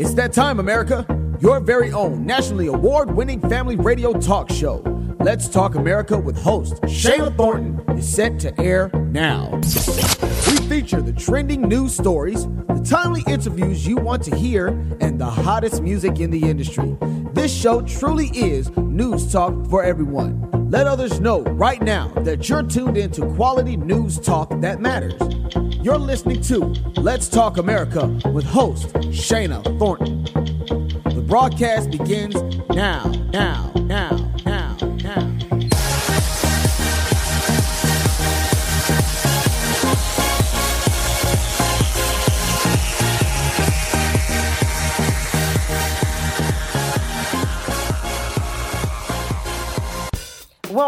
It's that time, America. Your very own nationally award winning family radio talk show. Let's Talk America with host Shana Thornton is set to air now. We feature the trending news stories, the timely interviews you want to hear, and the hottest music in the industry. This show truly is news talk for everyone. Let others know right now that you're tuned into quality news talk that matters. You're listening to Let's Talk America with host Shana Thornton. The broadcast begins now, now, now,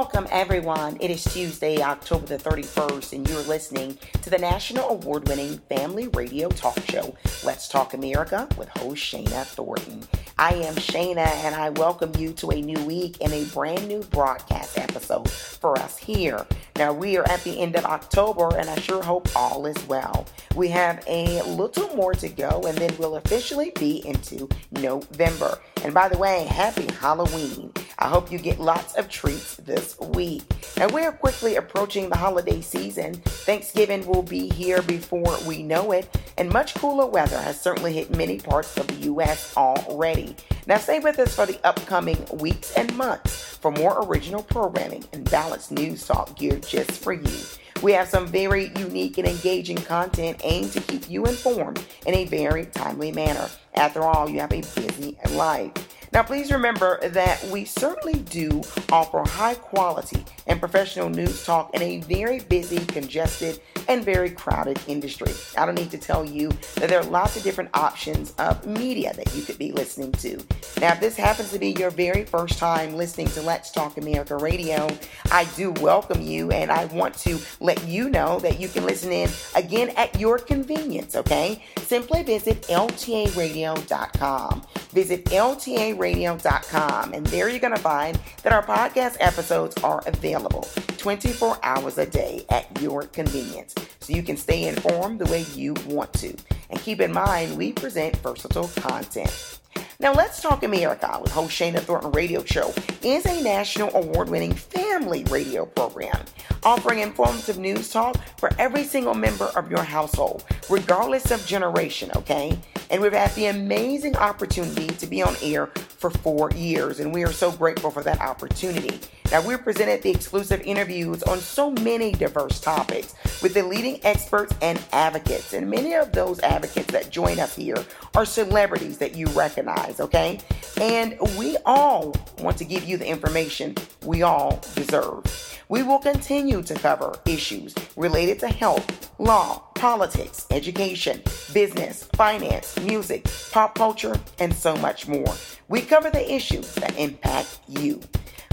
Welcome, everyone. It is Tuesday, October the 31st, and you're listening to the national award winning family radio talk show, Let's Talk America, with host Shana Thornton. I am Shana, and I welcome you to a new week and a brand new broadcast episode for us here. Now, we are at the end of October, and I sure hope all is well. We have a little more to go, and then we'll officially be into November. And by the way, happy Halloween. I hope you get lots of treats this week. Now, we're quickly approaching the holiday season. Thanksgiving will be here before we know it, and much cooler weather has certainly hit many parts of the U.S. already. Now, stay with us for the upcoming weeks and months for more original programming and balanced news talk geared just for you. We have some very unique and engaging content aimed to keep you informed in a very timely manner. After all, you have a busy life. Now, please remember that we certainly do offer high quality and professional news talk in a very busy, congested, and very crowded industry. I don't need to tell you that there are lots of different options of media that you could be listening to. Now, if this happens to be your very first time listening to Let's Talk America Radio, I do welcome you and I want to let you know that you can listen in again at your convenience, okay? Simply visit ltaradio.com. Visit ltaradio.com and there you're going to find that our podcast episodes are available 24 hours a day at your convenience so you can stay informed the way you want to. And keep in mind, we present versatile content. Now, Let's Talk America with host Shana Thornton Radio Show is a national award winning family radio program offering informative news talk for every single member of your household, regardless of generation, okay? And we've had the amazing opportunity to be on air for four years, and we are so grateful for that opportunity. Now, we're presented the exclusive interviews on so many diverse topics with the leading experts and advocates. And many of those advocates that join us here are celebrities that you recognize, okay? And we all want to give you the information we all deserve. We will continue to cover issues related to health, law, politics, education, business, finance, music, pop culture, and so much more. We cover the issues that impact you.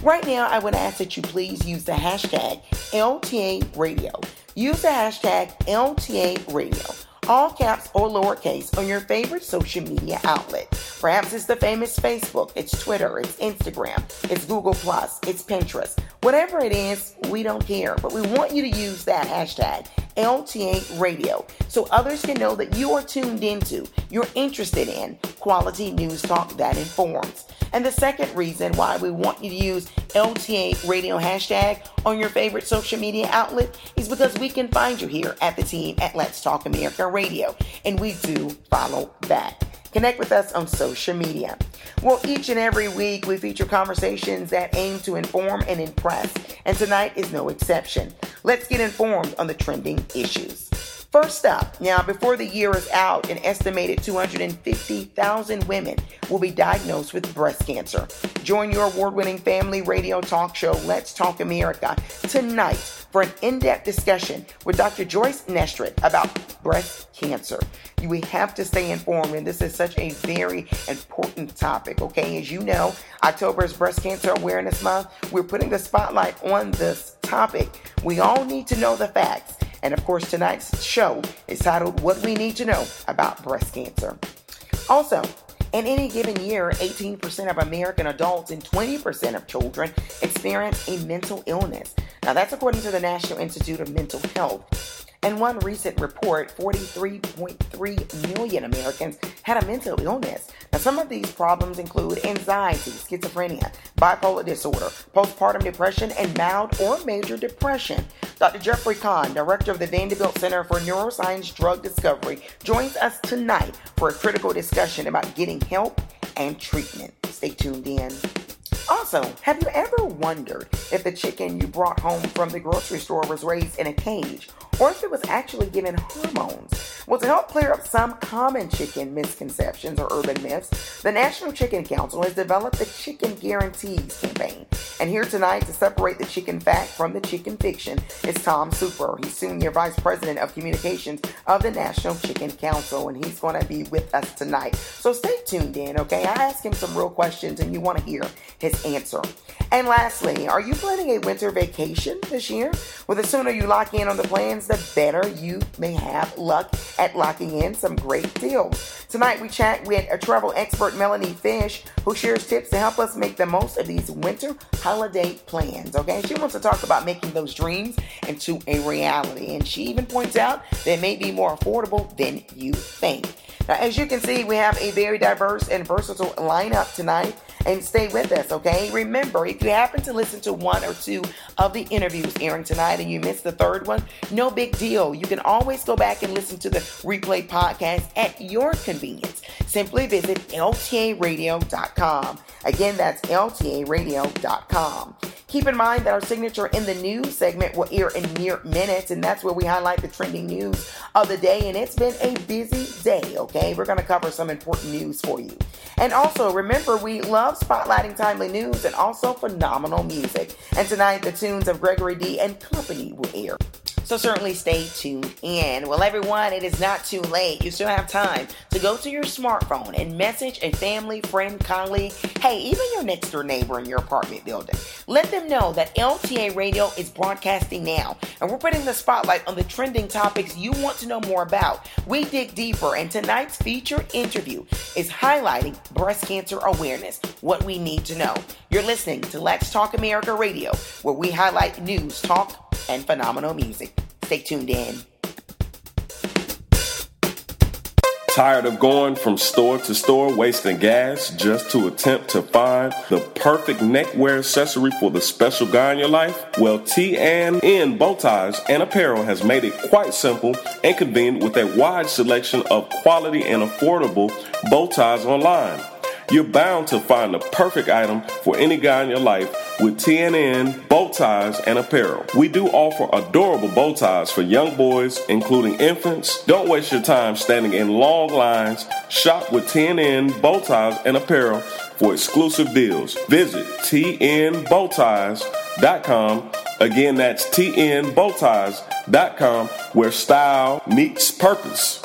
Right now, I would ask that you please use the hashtag LTA Radio. Use the hashtag LTA Radio all caps or lowercase, on your favorite social media outlet. Perhaps it's the famous Facebook, it's Twitter, it's Instagram, it's Google it's Pinterest. Whatever it is, we don't care, but we want you to use that hashtag LTA Radio so others can know that you are tuned into, you're interested in quality news talk that informs. And the second reason why we want you to use LTA radio hashtag on your favorite social media outlet is because we can find you here at the team at Let's Talk America Radio. And we do follow back. Connect with us on social media. Well, each and every week we feature conversations that aim to inform and impress, and tonight is no exception. Let's get informed on the trending issues. First up, now before the year is out, an estimated 250,000 women will be diagnosed with breast cancer. Join your award winning family radio talk show, Let's Talk America, tonight for an in depth discussion with Dr. Joyce Knestrick about breast cancer. We have to stay informed, and this is such a very important topic, okay? As you know, October is Breast Cancer Awareness Month. We're putting the spotlight on this topic. We all need to know the facts. And of course, tonight's show is titled What We Need to Know About Breast Cancer. Also, in any given year, 18% of American adults and 20% of children experience a mental illness. Now, that's according to the National Institute of Mental Health. In one recent report, 43.3 million Americans had a mental illness. Now, some of these problems include anxiety, schizophrenia, bipolar disorder, postpartum depression, and mild or major depression. Dr. Jeffrey Conn, director of the Vanderbilt Center for Neuroscience Drug Discovery, joins us tonight for a critical discussion about getting help and treatment. Stay tuned in. Also, have you ever wondered if the chicken you brought home from the grocery store was raised in a cage or if it was actually given hormones? Well, to help clear up some common chicken misconceptions or urban myths, the National Chicken Council has developed the Chicken Guarantees campaign. And here tonight to separate the chicken fact from the chicken fiction is Tom Super. He's Senior Vice President of Communications of the National Chicken Council, and he's going to be with us tonight. So stay tuned in, okay? I ask him some real questions, and you want to hear his answer. And lastly, are you planning a winter vacation this year? Well, the sooner you lock in on the plans, the better you may have luck at locking in some great deals. Tonight we chat with a travel expert, Melanie Fish, who shares tips to help us make the most of these winter holiday plans. Okay, she wants to talk about making those dreams into a reality, and she even points out they may be more affordable than you think. Now, as you can see, we have a very diverse and versatile lineup tonight and stay with us, okay? Remember, if you happen to listen to one or two of the interviews airing tonight and you missed the third one, no big deal. You can always go back and listen to the replay podcast at your convenience. Simply visit ltaradio.com. Again, that's ltaradio.com. Keep in mind that our signature in the news segment will air in mere minutes, and that's where we highlight the trending news of the day. And it's been a busy day, okay? We're going to cover some important news for you. And also, remember, we love spotlighting timely news and also phenomenal music. And tonight, the tunes of Gregory D and Company will air. So certainly stay tuned in. Well, everyone, it is not too late. You still have time to go to your smartphone and message a family, friend, colleague, hey, even your next door neighbor in your apartment building. Let them know that LTA Radio is broadcasting now, and we're putting the spotlight on the trending topics you want to know more about. We dig deeper, and tonight's feature interview is highlighting breast cancer awareness, what we need to know. You're listening to Let's Talk America Radio, where we highlight news, talk, and phenomenal music. Stay tuned in. Tired of going from store to store wasting gas just to attempt to find the perfect neckwear accessory for the special guy in your life? Well, T&N Bow Ties and Apparel has made it quite simple and convenient with a wide selection of quality and affordable bow ties online. You're bound to find the perfect item for any guy in your life with T&N bow ties and apparel. We do offer adorable bow ties for young boys, including infants. Don't waste your time standing in long lines. Shop with T&N bow ties and apparel for exclusive deals. Visit tnbowties.com. Again, that's tnbowties.com where style meets purpose.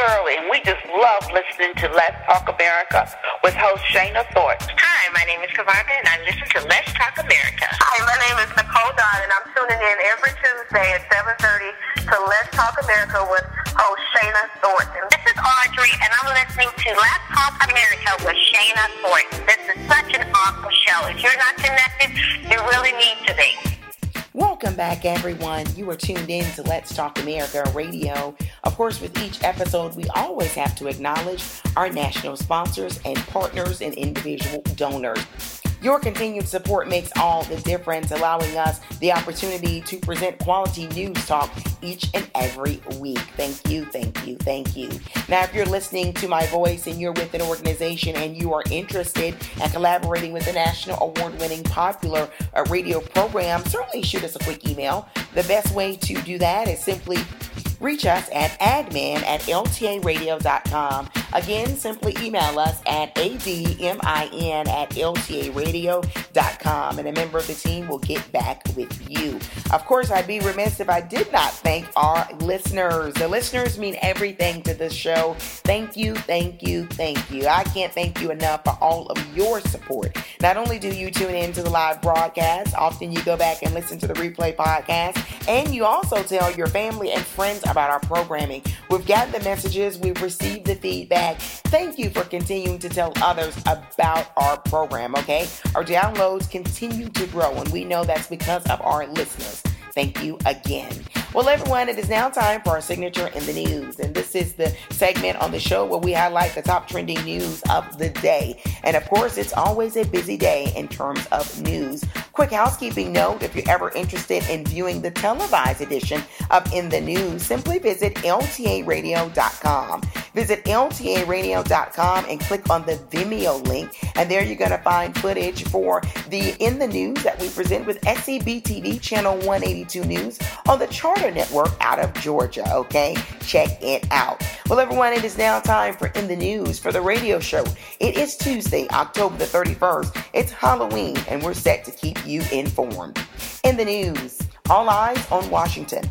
Shirley, and we just love listening to Let's Talk America with host Shana Thornton. Hi, my name is Kavarga, and I listen to Let's Talk America. Hi, my name is Nicole Dodd, and I'm tuning in every Tuesday at 7.30 to Let's Talk America with host Shana Thornton. This is Audrey, and I'm listening to Let's Talk America with Shana Thornton. This is such an awesome show. If you're not connected, you really need to be. Welcome back, everyone. You are tuned in to Let's Talk America Radio. Of course, with each episode, we always have to acknowledge our national sponsors and partners and individual donors. Your continued support makes all the difference, allowing us the opportunity to present quality news talk each and every week. Thank you, thank you, thank you. Now, if you're listening to my voice and you're with an organization and you are interested in collaborating with the national award winning popular uh, radio program, certainly shoot us a quick email. The best way to do that is simply reach us at admin at ltaradio.com. Again, simply email us at admin at ltaradio.com and a member of the team will get back with you. Of course, I'd be remiss if I did not thank our listeners. The listeners mean everything to this show. Thank you, thank you, thank you. I can't thank you enough for all of your support. Not only do you tune in to the live broadcast, often you go back and listen to the replay podcast, and you also tell your family and friends about our programming. We've gotten the messages, we've received the feedback. Thank you for continuing to tell others about our program, okay? Our downloads continue to grow, and we know that's because of our listeners. Thank you again. Well, everyone, it is now time for our signature in the news. And this is the segment on the show where we highlight the top trending news of the day. And of course, it's always a busy day in terms of news. Quick housekeeping note if you're ever interested in viewing the televised edition of In the News, simply visit ltaradio.com. Visit ltaradio.com and click on the Vimeo link. And there you're going to find footage for the In the News that we present with SCB TV Channel 182 News on the chart Network out of Georgia, okay? Check it out. Well, everyone, it is now time for In the News for the radio show. It is Tuesday, October the 31st. It's Halloween, and we're set to keep you informed. In the news, all eyes on Washington.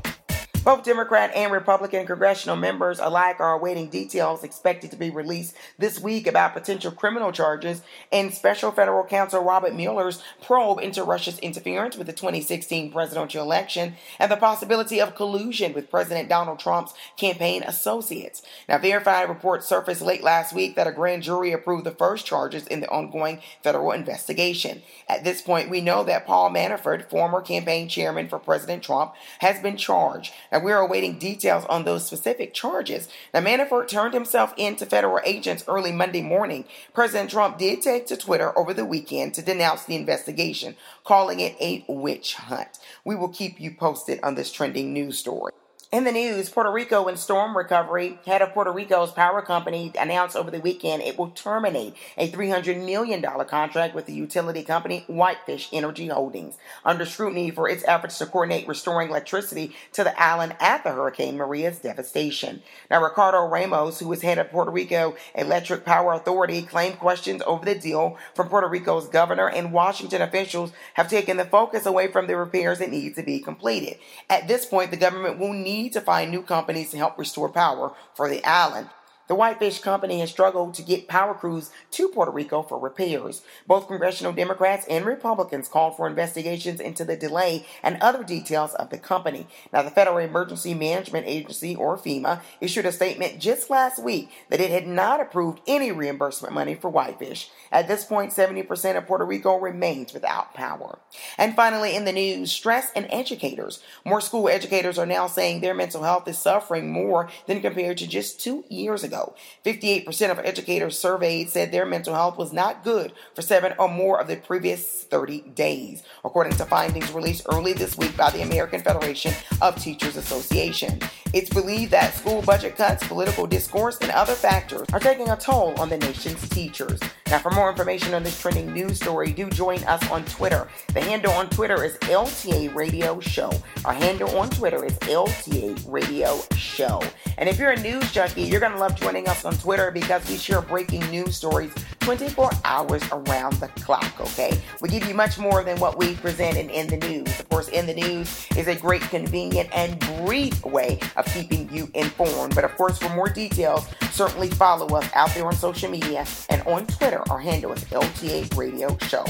Both Democrat and Republican congressional members alike are awaiting details expected to be released this week about potential criminal charges in special federal counsel Robert Mueller's probe into Russia's interference with the 2016 presidential election and the possibility of collusion with President Donald Trump's campaign associates. Now, verified reports surfaced late last week that a grand jury approved the first charges in the ongoing federal investigation. At this point, we know that Paul Manafort, former campaign chairman for President Trump, has been charged and we're awaiting details on those specific charges. Now, Manafort turned himself in to federal agents early Monday morning. President Trump did take to Twitter over the weekend to denounce the investigation, calling it a witch hunt. We will keep you posted on this trending news story. In the news, Puerto Rico and storm recovery. Head of Puerto Rico's power company announced over the weekend it will terminate a $300 million contract with the utility company Whitefish Energy Holdings under scrutiny for its efforts to coordinate restoring electricity to the island after Hurricane Maria's devastation. Now, Ricardo Ramos, who is head of Puerto Rico Electric Power Authority, claimed questions over the deal from Puerto Rico's governor and Washington officials have taken the focus away from the repairs that need to be completed. At this point, the government will need need to find new companies to help restore power for the island. The Whitefish Company has struggled to get power crews to Puerto Rico for repairs. Both congressional Democrats and Republicans called for investigations into the delay and other details of the company. Now, the Federal Emergency Management Agency, or FEMA, issued a statement just last week that it had not approved any reimbursement money for Whitefish. At this point, 70% of Puerto Rico remains without power. And finally, in the news, stress and educators. More school educators are now saying their mental health is suffering more than compared to just two years ago ago. 58% of educators surveyed said their mental health was not good for seven or more of the previous 30 days, according to findings released early this week by the American Federation of Teachers Association. It's believed that school budget cuts, political discourse, and other factors are taking a toll on the nation's teachers. Now, for more information on this trending news story, do join us on Twitter. The handle on Twitter is LTA Radio Show. Our handle on Twitter is LTA Radio Show. And if you're a news junkie, you're going to love us on Twitter because we share breaking news stories 24 hours around the clock, okay? We give you much more than what we present in In the News. Of course, In the News is a great, convenient, and brief way of keeping you informed. But of course, for more details, certainly follow us out there on social media and on Twitter. Our handle is LTA Radio Show.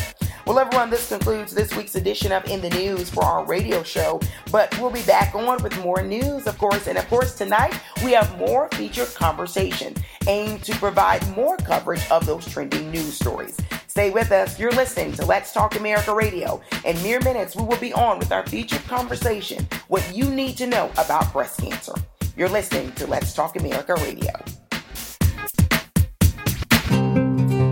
Well, everyone, this concludes this week's edition of In the News for our radio show. But we'll be back on with more news, of course. And of course, tonight we have more featured conversation aimed to provide more coverage of those trending news stories. Stay with us. You're listening to Let's Talk America Radio. In mere minutes, we will be on with our featured conversation what you need to know about breast cancer. You're listening to Let's Talk America Radio.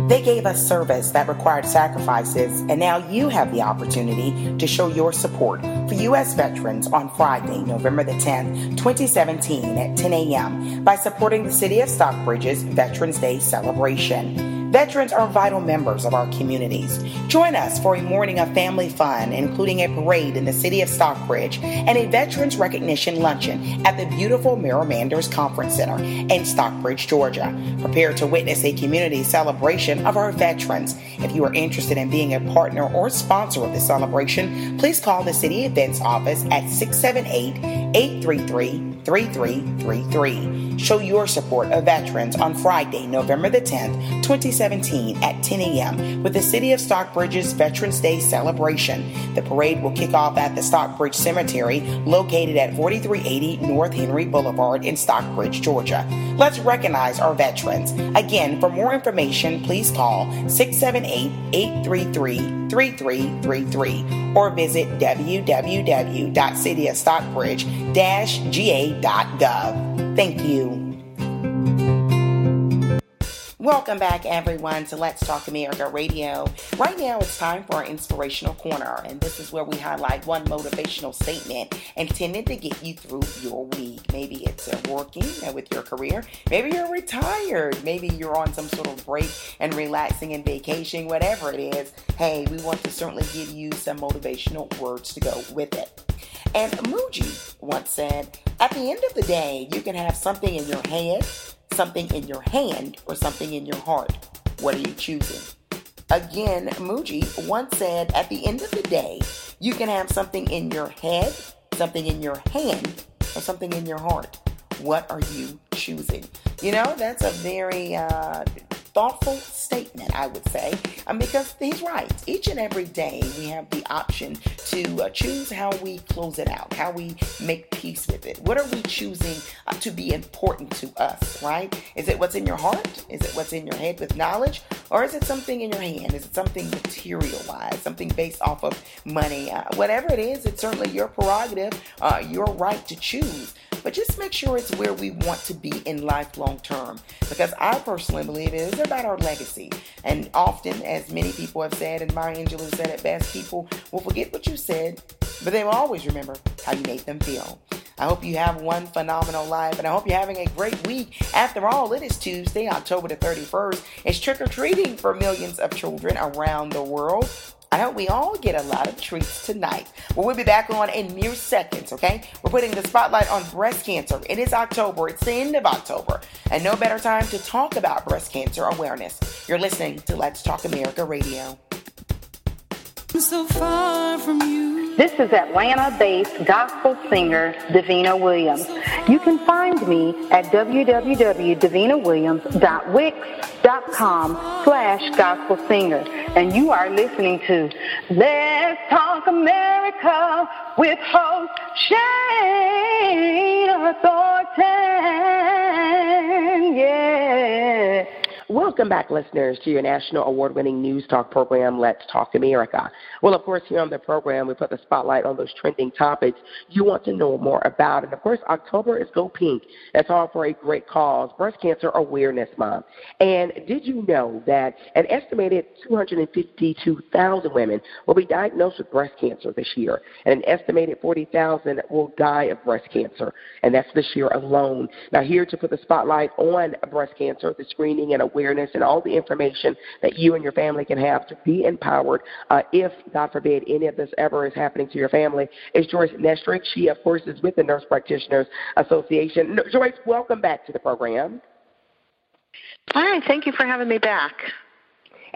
They gave us service that required sacrifices, and now you have the opportunity to show your support for U.S. veterans on Friday, November the 10th, 2017 at 10 a.m. by supporting the City of Stockbridge's Veterans Day celebration. Veterans are vital members of our communities. Join us for a morning of family fun, including a parade in the city of Stockbridge and a Veterans Recognition Luncheon at the beautiful Merle Manders Conference Center in Stockbridge, Georgia. Prepare to witness a community celebration of our veterans. If you are interested in being a partner or sponsor of the celebration, please call the City Events Office at 678 833 3333. Show your support of veterans on Friday, November the 10th, 2017 at 10 a.m. with the City of Stockbridge's Veterans Day celebration. The parade will kick off at the Stockbridge Cemetery, located at 4380 North Henry Boulevard in Stockbridge, Georgia. Let's recognize our veterans. Again, for more information, please call 678 833 3333 or visit www.cityofstockbridge-ga.gov. Thank you. Welcome back, everyone, to Let's Talk America Radio. Right now, it's time for our inspirational corner, and this is where we highlight one motivational statement intended to get you through your week. Maybe it's working with your career, maybe you're retired, maybe you're on some sort of break and relaxing and vacation, whatever it is. Hey, we want to certainly give you some motivational words to go with it. And Muji once said, At the end of the day, you can have something in your head something in your hand or something in your heart? What are you choosing? Again, Muji once said, at the end of the day, you can have something in your head, something in your hand, or something in your heart. What are you choosing? You know, that's a very uh, thoughtful statement, I would say, because he's right. Each and every day, we have the option to uh, choose how we close it out, how we make peace with it. What are we choosing uh, to be important to us, right? Is it what's in your heart? Is it what's in your head with knowledge? Or is it something in your hand? Is it something material wise, something based off of money? Uh, whatever it is, it's certainly your prerogative, uh, your right to choose but just make sure it's where we want to be in life long term. Because I personally believe it is about our legacy. And often, as many people have said, and Maya Angelou said it best, people will forget what you said, but they will always remember how you made them feel. I hope you have one phenomenal life, and I hope you're having a great week. After all, it is Tuesday, October the 31st. It's trick or treating for millions of children around the world. I hope we all get a lot of treats tonight. Well, we'll be back on in mere seconds, okay? We're putting the spotlight on breast cancer. It is October, it's the end of October, and no better time to talk about breast cancer awareness. You're listening to Let's Talk America Radio. So far from you. This is Atlanta-based gospel singer Davina Williams. You can find me at www.davinawilliams.wix.com slash gospel singer. And you are listening to Let's Talk America with host Shane Thornton. Yeah. Welcome back, listeners, to your national award winning news talk program, Let's Talk America. Well, of course, here on the program, we put the spotlight on those trending topics you want to know more about. And of course, October is Go Pink. That's all for a great cause, Breast Cancer Awareness Month. And did you know that an estimated 252,000 women will be diagnosed with breast cancer this year, and an estimated 40,000 will die of breast cancer, and that's this year alone. Now, here to put the spotlight on breast cancer, the screening and awareness awareness and all the information that you and your family can have to be empowered uh, if, God forbid, any of this ever is happening to your family is Joyce Knestrick. She, of course, is with the Nurse Practitioners Association. Joyce, welcome back to the program. Hi, thank you for having me back.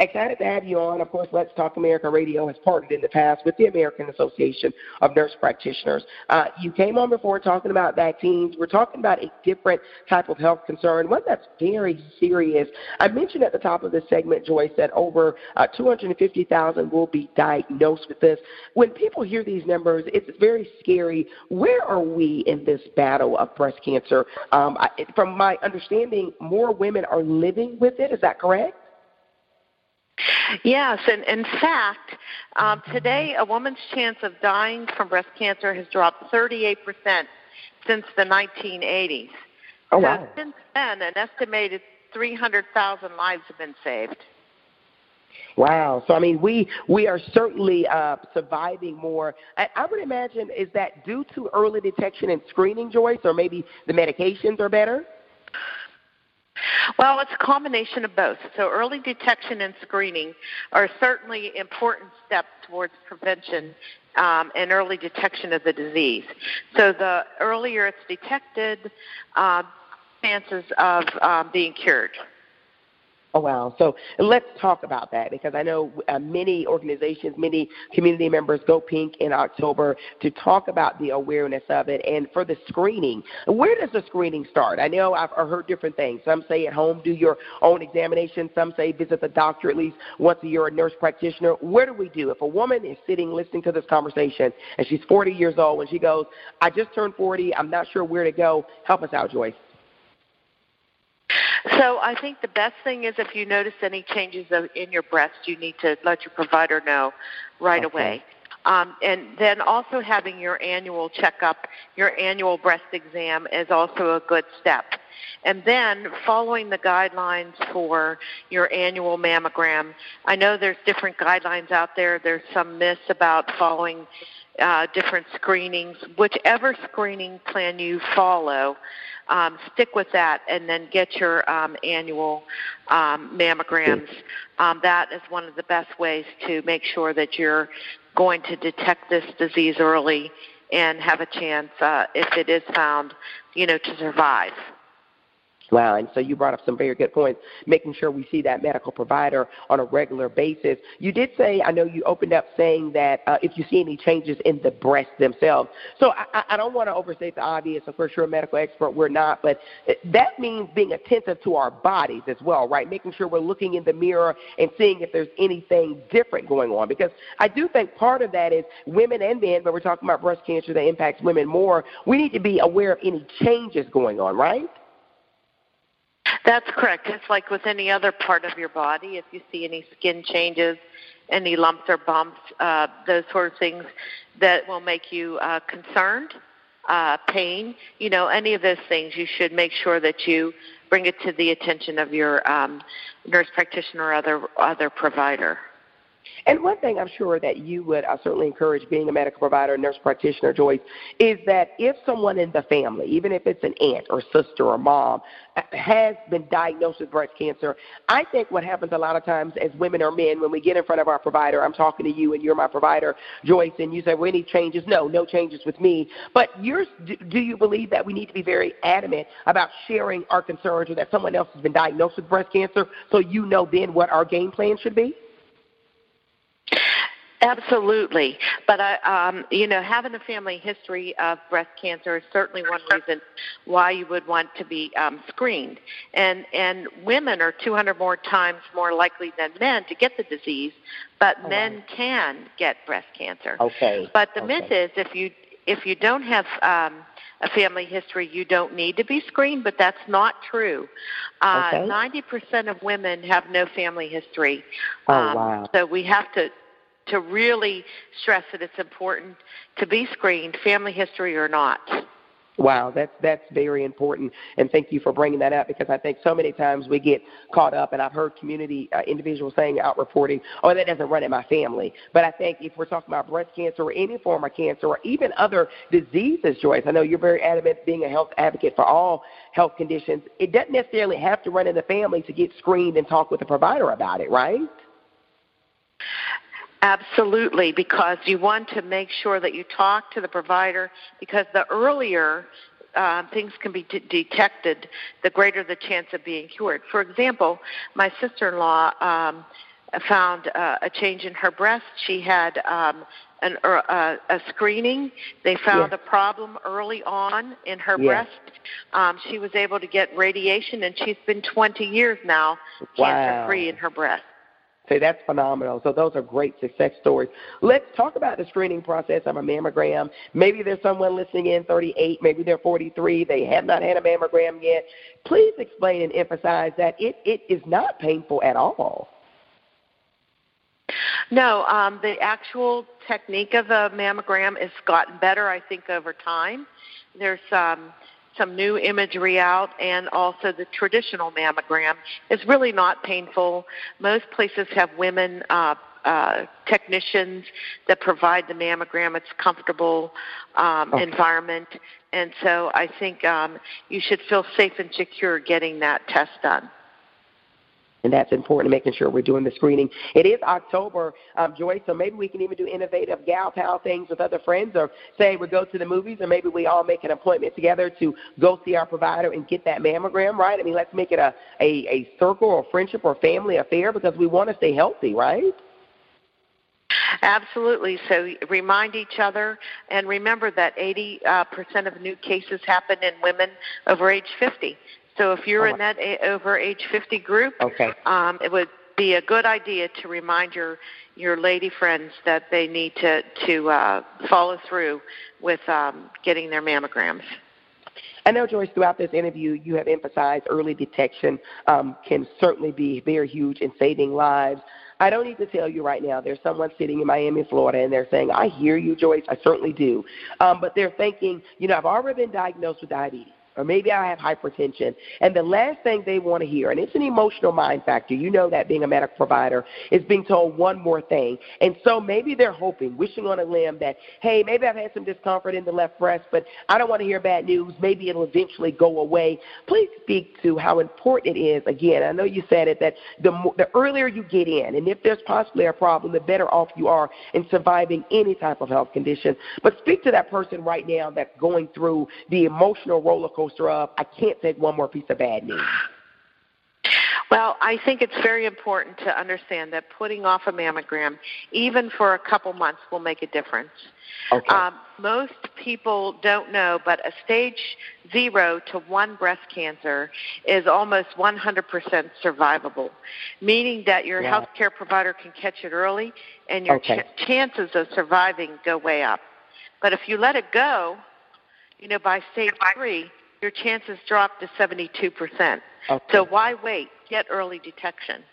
Excited to have you on. Of course, Let's Talk America Radio has partnered in the past with the American Association of Nurse Practitioners. Uh, you came on before talking about vaccines. We're talking about a different type of health concern, one that's very serious. I mentioned at the top of this segment, Joyce, that over uh, 250,000 will be diagnosed with this. When people hear these numbers, it's very scary. Where are we in this battle of breast cancer? Um, I, from my understanding, more women are living with it. Is that correct? Yes, and in fact, um, today a woman's chance of dying from breast cancer has dropped 38% since the 1980s. Oh, wow. So since then, an estimated 300,000 lives have been saved. Wow. So I mean, we we are certainly uh, surviving more. I, I would imagine is that due to early detection and screening, Joyce, or maybe the medications are better. Well, it's a combination of both. So early detection and screening are certainly important steps towards prevention um, and early detection of the disease. So the earlier it's detected, uh, chances of um, being cured. Oh, wow. So let's talk about that because I know uh, many organizations, many community members go pink in October to talk about the awareness of it and for the screening. Where does the screening start? I know I've heard different things. Some say at home do your own examination. Some say visit the doctor at least once a year, a nurse practitioner. Where do we do? If a woman is sitting listening to this conversation and she's 40 years old and she goes, I just turned 40, I'm not sure where to go, help us out, Joyce. So I think the best thing is if you notice any changes in your breast, you need to let your provider know right okay. away. Um, and then also having your annual checkup, your annual breast exam is also a good step. And then following the guidelines for your annual mammogram. I know there's different guidelines out there. There's some myths about following uh, different screenings. Whichever screening plan you follow, um, stick with that and then get your um, annual um, mammograms. Um, that is one of the best ways to make sure that you're going to detect this disease early and have a chance, uh, if it is found, you know, to survive. Wow. And so you brought up some very good points, making sure we see that medical provider on a regular basis. You did say, I know you opened up saying that uh, if you see any changes in the breasts themselves. So I, I don't want to overstate the obvious. Of course, you're a medical expert. We're not. But that means being attentive to our bodies as well, right? Making sure we're looking in the mirror and seeing if there's anything different going on. Because I do think part of that is women and men, but we're talking about breast cancer that impacts women more. We need to be aware of any changes going on, right? That's correct. It's like with any other part of your body. If you see any skin changes, any lumps or bumps, uh, those sort of things that will make you uh, concerned, uh, pain, you know, any of those things, you should make sure that you bring it to the attention of your um, nurse practitioner or other other provider. And one thing I'm sure that you would uh, certainly encourage being a medical provider, nurse practitioner, Joyce, is that if someone in the family, even if it's an aunt or sister or mom, uh, has been diagnosed with breast cancer, I think what happens a lot of times as women or men, when we get in front of our provider, I'm talking to you and you're my provider, Joyce, and you say, well, any changes? No, no changes with me. But yours, do you believe that we need to be very adamant about sharing our concerns or that someone else has been diagnosed with breast cancer so you know then what our game plan should be? Absolutely, but I, um, you know, having a family history of breast cancer is certainly one reason why you would want to be um, screened. And and women are 200 more times more likely than men to get the disease, but oh, men can get breast cancer. Okay. But the okay. myth is if you if you don't have um, a family history, you don't need to be screened, but that's not true. Uh, okay. 90% of women have no family history. Oh, um, wow. So we have to to really stress that it's important to be screened, family history or not. Wow, that's that's very important, and thank you for bringing that up because I think so many times we get caught up, and I've heard community uh, individuals saying out reporting, "Oh, that doesn't run in my family." But I think if we're talking about breast cancer or any form of cancer or even other diseases, Joyce, I know you're very adamant being a health advocate for all health conditions. It doesn't necessarily have to run in the family to get screened and talk with a provider about it, right? Absolutely, because you want to make sure that you talk to the provider because the earlier uh, things can be d- detected, the greater the chance of being cured. For example, my sister-in-law um, found uh, a change in her breast. She had um, an, uh, a screening. They found yes. a problem early on in her yes. breast. Um, she was able to get radiation, and she's been 20 years now wow. cancer-free in her breast. So that's phenomenal. So those are great success stories. Let's talk about the screening process of a mammogram. Maybe there's someone listening in 38, maybe they're 43, they have not had a mammogram yet. Please explain and emphasize that it, it is not painful at all. No, um, the actual technique of a mammogram has gotten better, I think, over time. There's um, some new imagery out and also the traditional mammogram is really not painful. Most places have women uh, uh, technicians that provide the mammogram. It's comfortable um, okay. environment, and so I think um, you should feel safe and secure getting that test done. And that's important, making sure we're doing the screening. It is October, um, Joyce, so maybe we can even do innovative gal pal things with other friends, or say we go to the movies, or maybe we all make an appointment together to go see our provider and get that mammogram, right? I mean, let's make it a, a, a circle or friendship or family affair because we want to stay healthy, right? Absolutely. So remind each other, and remember that 80% uh, of new cases happen in women over age 50. So if you're oh, in that a- over age 50 group, okay. um, it would be a good idea to remind your your lady friends that they need to to uh, follow through with um, getting their mammograms. I know, Joyce, throughout this interview, you have emphasized early detection um, can certainly be very huge in saving lives. I don't need to tell you right now. There's someone sitting in Miami, Florida, and they're saying, I hear you, Joyce. I certainly do. Um, but they're thinking, you know, I've already been diagnosed with diabetes or maybe I have hypertension. And the last thing they want to hear, and it's an emotional mind factor, you know that being a medical provider, is being told one more thing. And so maybe they're hoping, wishing on a limb that, hey, maybe I've had some discomfort in the left breast, but I don't want to hear bad news. Maybe it'll eventually go away. Please speak to how important it is. Again, I know you said it, that the, more, the earlier you get in, and if there's possibly a problem, the better off you are in surviving any type of health condition. But speak to that person right now that's going through the emotional roller coaster coaster of I can't take one more piece of bad news? Well, I think it's very important to understand that putting off a mammogram, even for a couple months, will make a difference. Okay. Um, most people don't know, but a stage zero to one breast cancer is almost 100% survivable, meaning that your yeah. healthcare provider can catch it early and your okay. ch- chances of surviving go way up. But if you let it go, you know, by stage three, your chances drop to 72%. Okay. So why wait? Get early detection.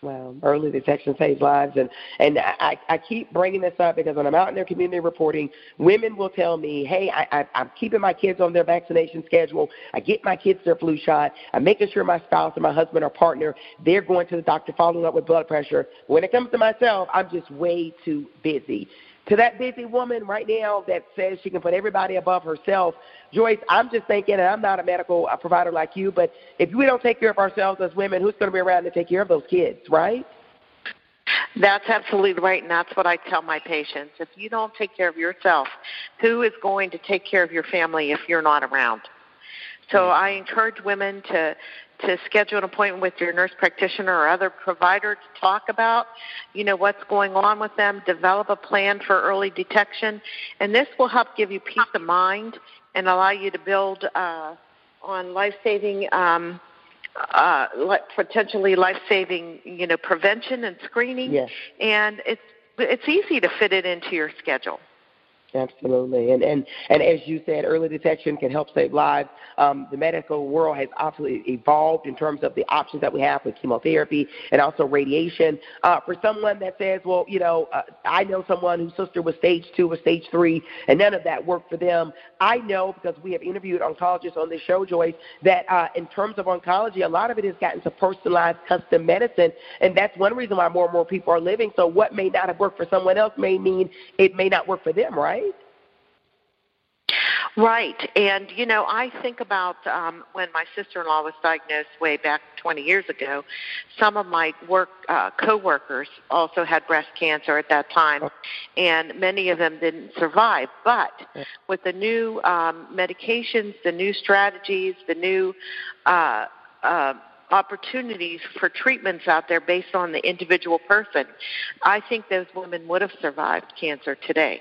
Well, early detection saves lives, and and I, I keep bringing this up because when I'm out in their community reporting, women will tell me, "Hey, I, I, I'm keeping my kids on their vaccination schedule. I get my kids their flu shot. I'm making sure my spouse and my husband or partner they're going to the doctor, following up with blood pressure. When it comes to myself, I'm just way too busy." To that busy woman right now that says she can put everybody above herself, Joyce, I'm just thinking, and I'm not a medical uh, provider like you, but if we don't take care of ourselves as women, who's going to be around to take care of those kids, right? That's absolutely right, and that's what I tell my patients. If you don't take care of yourself, who is going to take care of your family if you're not around? So I encourage women to to schedule an appointment with your nurse practitioner or other provider to talk about, you know, what's going on with them, develop a plan for early detection, and this will help give you peace of mind and allow you to build uh, on life-saving, um, uh, potentially life-saving, you know, prevention and screening. Yes. And it's it's easy to fit it into your schedule. Absolutely, and and and as you said, early detection can help save lives. Um, the medical world has obviously evolved in terms of the options that we have with chemotherapy and also radiation. Uh, for someone that says, well, you know, uh, I know someone whose sister was stage two or stage three, and none of that worked for them. I know because we have interviewed oncologists on this show, Joyce, that uh, in terms of oncology, a lot of it has gotten to personalized custom medicine, and that's one reason why more and more people are living. So what may not have worked for someone else may mean it may not work for them, right? Right. And, you know, I think about um, when my sister in law was diagnosed way back 20 years ago, some of my work uh, co-workers also had breast cancer at that time, and many of them didn't survive. But with the new um, medications, the new strategies, the new uh, uh, opportunities for treatments out there based on the individual person, I think those women would have survived cancer today.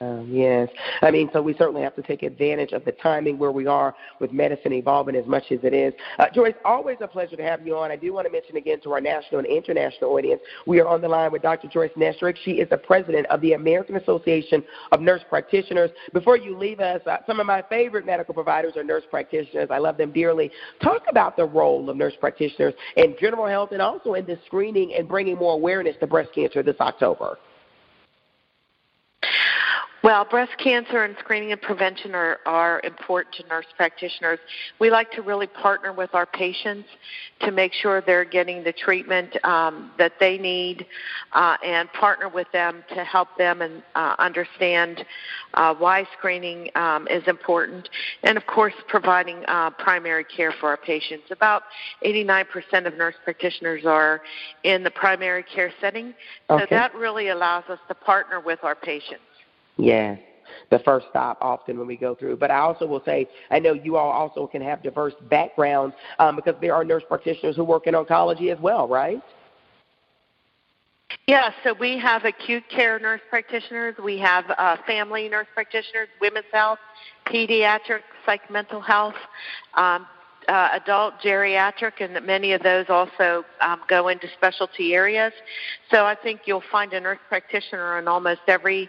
Um, yes. I mean, so we certainly have to take advantage of the timing where we are with medicine evolving as much as it is. Uh, Joyce, always a pleasure to have you on. I do want to mention again to our national and international audience, we are on the line with Dr. Joyce Knestrick. She is the president of the American Association of Nurse Practitioners. Before you leave us, uh, some of my favorite medical providers are nurse practitioners. I love them dearly. Talk about the role of nurse practitioners in general health and also in the screening and bringing more awareness to breast cancer this October. Well, breast cancer and screening and prevention are, are important to nurse practitioners. We like to really partner with our patients to make sure they're getting the treatment um, that they need uh, and partner with them to help them and uh, understand uh, why screening um, is important. And of course, providing uh, primary care for our patients. About 89% of nurse practitioners are in the primary care setting, so Okay. that really allows us to partner with our patients. Yes. The first stop often when we go through. But I also will say, I know you all also can have diverse backgrounds um, because there are nurse practitioners who work in oncology as well, right? Yeah, so we have acute care nurse practitioners, we have uh, family nurse practitioners, women's health, pediatric, psych mental health, um, uh, adult geriatric, and many of those also um, go into specialty areas. So I think you'll find a nurse practitioner in almost every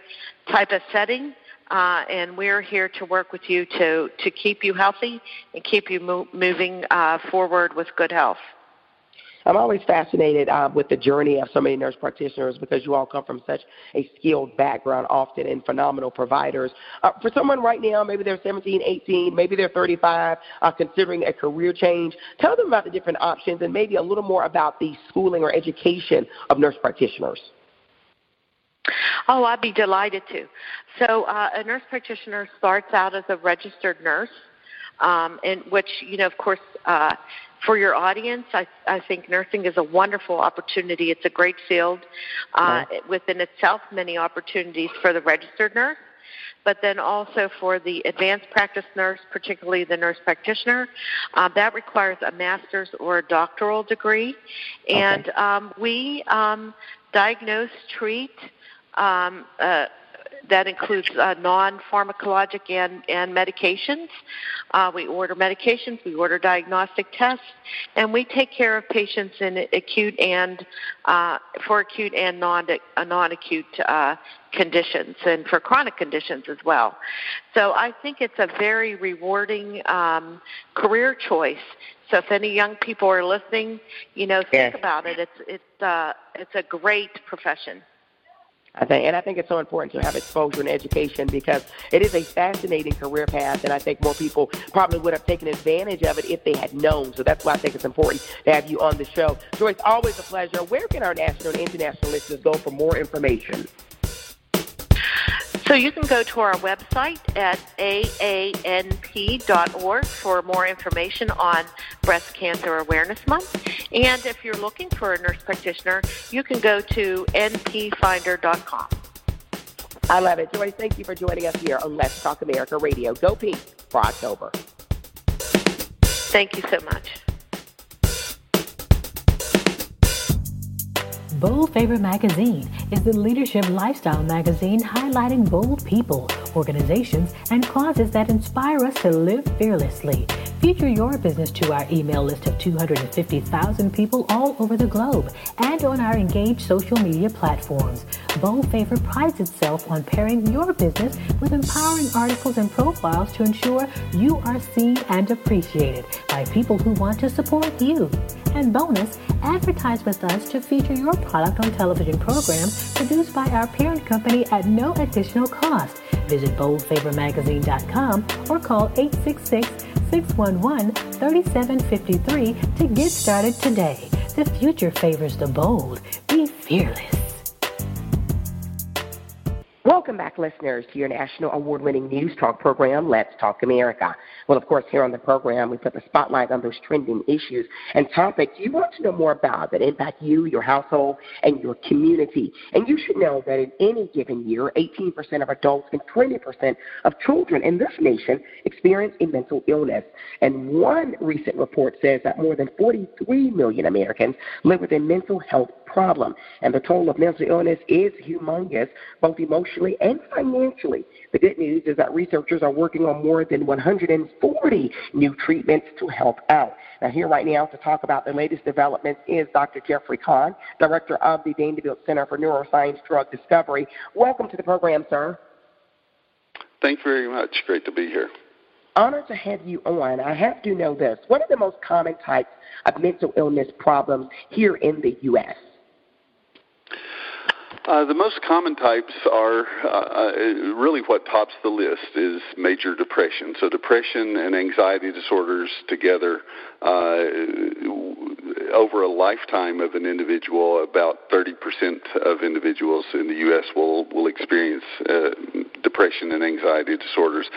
type of setting. Uh, and we're here to work with you to, to keep you healthy and keep you mo- moving uh, forward with good health. I'm always fascinated uh, with the journey of so many nurse practitioners because you all come from such a skilled background, often and phenomenal providers. Uh, for someone right now, maybe they're 17, 18, maybe they're 35, uh, considering a career change, tell them about the different options and maybe a little more about the schooling or education of nurse practitioners. Oh, I'd be delighted to. So, uh, a nurse practitioner starts out as a registered nurse, um, in which, you know, of course, uh, for your audience, I, I think nursing is a wonderful opportunity. It's a great field uh, within itself, many opportunities for the registered nurse. But then also for the advanced practice nurse, particularly the nurse practitioner, uh, that requires a master's or a doctoral degree. And um, we um, diagnose, treat, um, uh, that includes uh, non-pharmacologic and, and medications. Uh, we order medications, we order diagnostic tests, and we take care of patients in acute and uh, for acute and non uh, non-acute uh, conditions, and for chronic conditions as well. So I think it's a very rewarding um, career choice. So if any young people are listening, you know, think Yes. about it. It's it's uh, it's a great profession. I think, and I think it's so important to have exposure and education because it is a fascinating career path, and I think more people probably would have taken advantage of it if they had known. So that's why I think it's important to have you on the show. Joyce, always a pleasure. Where can our national and international listeners go for more information? So you can go to our website at aanp.org for more information on Breast Cancer Awareness Month. And if you're looking for a nurse practitioner, you can go to npfinder.com. I love it. Joyce, thank you for joining us here on Let's Talk America Radio. Go Pink for October. Thank you so much. Bold Favor Magazine is the leadership lifestyle magazine highlighting bold people, organizations, and causes that inspire us to live fearlessly. Feature your business to our email list of 250,000 people all over the globe and on our engaged social media platforms. Bold Favor prides itself on pairing your business with empowering articles and profiles to ensure you are seen and appreciated by people who want to support you. And bonus, advertise with us to feature your product on television programs produced by our parent company at no additional cost. Visit boldfavormagazine.com or call 866 611 3753 to get started today. The future favors the bold. Be fearless. Welcome back, listeners, to your national award winning news talk program, Let's Talk America. Well, of course, here on the program, we put the spotlight on those trending issues and topics you want to know more about that impact you, your household, and your community. And you should know that in any given year, 18% of adults and 20% of children in this nation experience a mental illness. And one recent report says that more than 43 million Americans live with a mental health problem. And the toll of mental illness is humongous, both emotionally and financially. The good news is that researchers are working on more than 140 new treatments to help out. Now, here right now to talk about the latest developments is Dr. Jeffrey Conn, Director of the Vanderbilt Center for Neuroscience Drug Discovery. Welcome to the program, sir. Thanks very much. Great to be here. Honored to have you on. I have to know this. What are the most common types of mental illness problems here in the U.S.? Uh, the most common types are uh, uh, really what tops the list is major depression. So depression and anxiety disorders together uh, over a lifetime of an individual, about 30% of individuals in the U.S. will will experience uh, depression and anxiety disorders,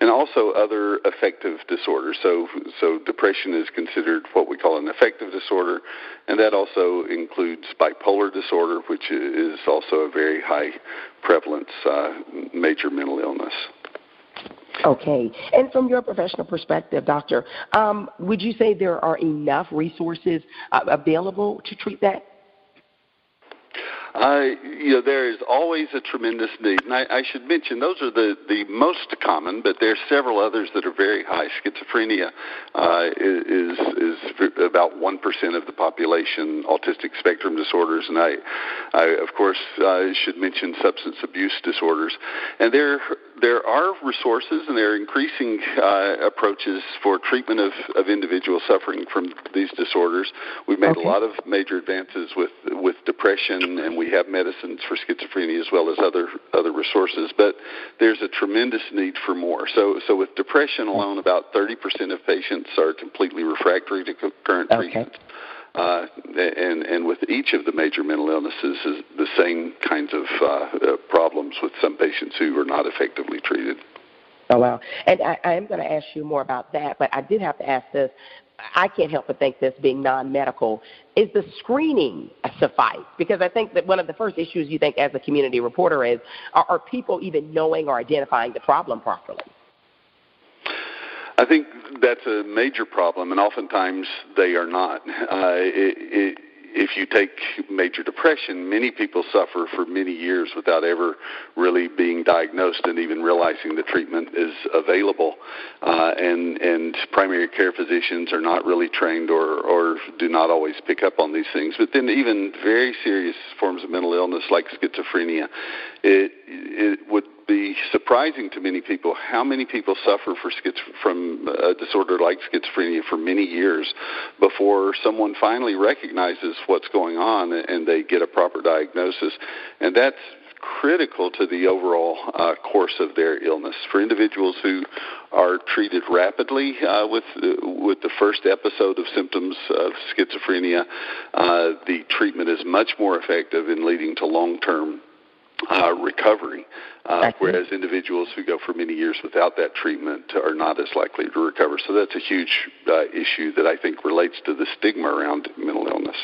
and also other affective disorders. So, so depression is considered what we call an affective disorder, and that also includes bipolar disorder, which is also a very high prevalence uh, major mental illness. Okay. And from your professional perspective, doctor, um, would you say there are enough resources uh, available to treat that? Uh, you know, there is always a tremendous need, and I, I should mention those are the the most common, but there are several others that are very high. Schizophrenia uh, is is about one percent of the population. Autistic spectrum disorders, and I, I of course uh, should mention substance abuse disorders, and there there are resources and there are increasing uh, approaches for treatment of, of individuals suffering from these disorders. We've made okay. a lot of major advances with with depression, and we have medicines for schizophrenia as well as other other resources. But there's a tremendous need for more. So so with depression alone, about 30% of patients are completely refractory to current okay. treatment. Uh, and and with each of the major mental illnesses is the same kinds of uh, uh, problems with some patients who are not effectively treated. Oh wow! And I, I am going to ask you more about that, but I did have to ask this. I can't help but think this being non-medical is the screening suffice? Because I think that one of the first issues you think as a community reporter is are, are people even knowing or identifying the problem properly? I think that's a major problem, and oftentimes they are not. Uh, it, it, if you take major depression, many people suffer for many years without ever really being diagnosed and even realizing the treatment is available. Uh, and and primary care physicians are not really trained or or do not always pick up on these things. But then even very serious forms of mental illness like schizophrenia, it it would be surprising to many people how many people suffer for schiz- from a disorder like schizophrenia for many years before someone finally recognizes what's going on and they get a proper diagnosis. And that's critical to the overall uh, course of their illness. For individuals who are treated rapidly uh, with with the first episode of symptoms of schizophrenia, uh, the treatment is much more effective in leading to long-term uh, recovery, uh, whereas individuals who go for many years without that treatment are not as likely to recover. So that's a huge uh, issue that I think relates to the stigma around mental illness.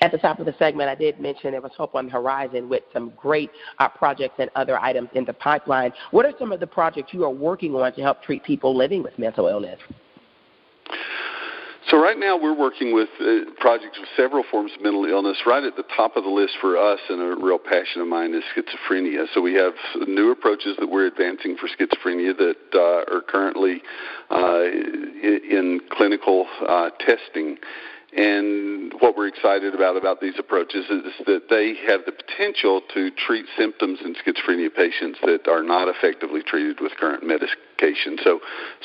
At the top of the segment, I did mention there was hope on the horizon with some great uh, projects and other items in the pipeline. What are some of the projects you are working on to help treat people living with mental illness? So right now we're working with uh, projects with several forms of mental illness. Right at the top of the list for us and a real passion of mine is schizophrenia. So we have new approaches that we're advancing for schizophrenia that uh, are currently uh, in clinical uh, testing. And what we're excited about about these approaches is that they have the potential to treat symptoms in schizophrenia patients that are not effectively treated with current medication. So,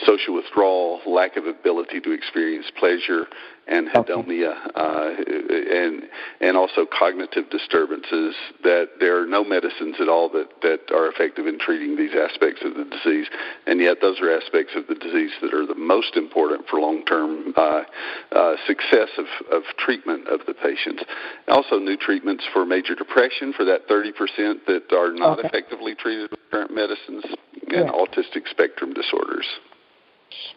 social withdrawal, lack of ability to experience pleasure, anhedonia, uh, and and also cognitive disturbances. That there are no medicines at all that that are effective in treating these aspects of the disease, and yet those are aspects of the disease that are the most important for long-term uh, uh, success of, of treatment of the patients. Also, new treatments for major depression for that 30% that are not okay. effectively treated with current medicines, and yeah. autistic spectrum disorders.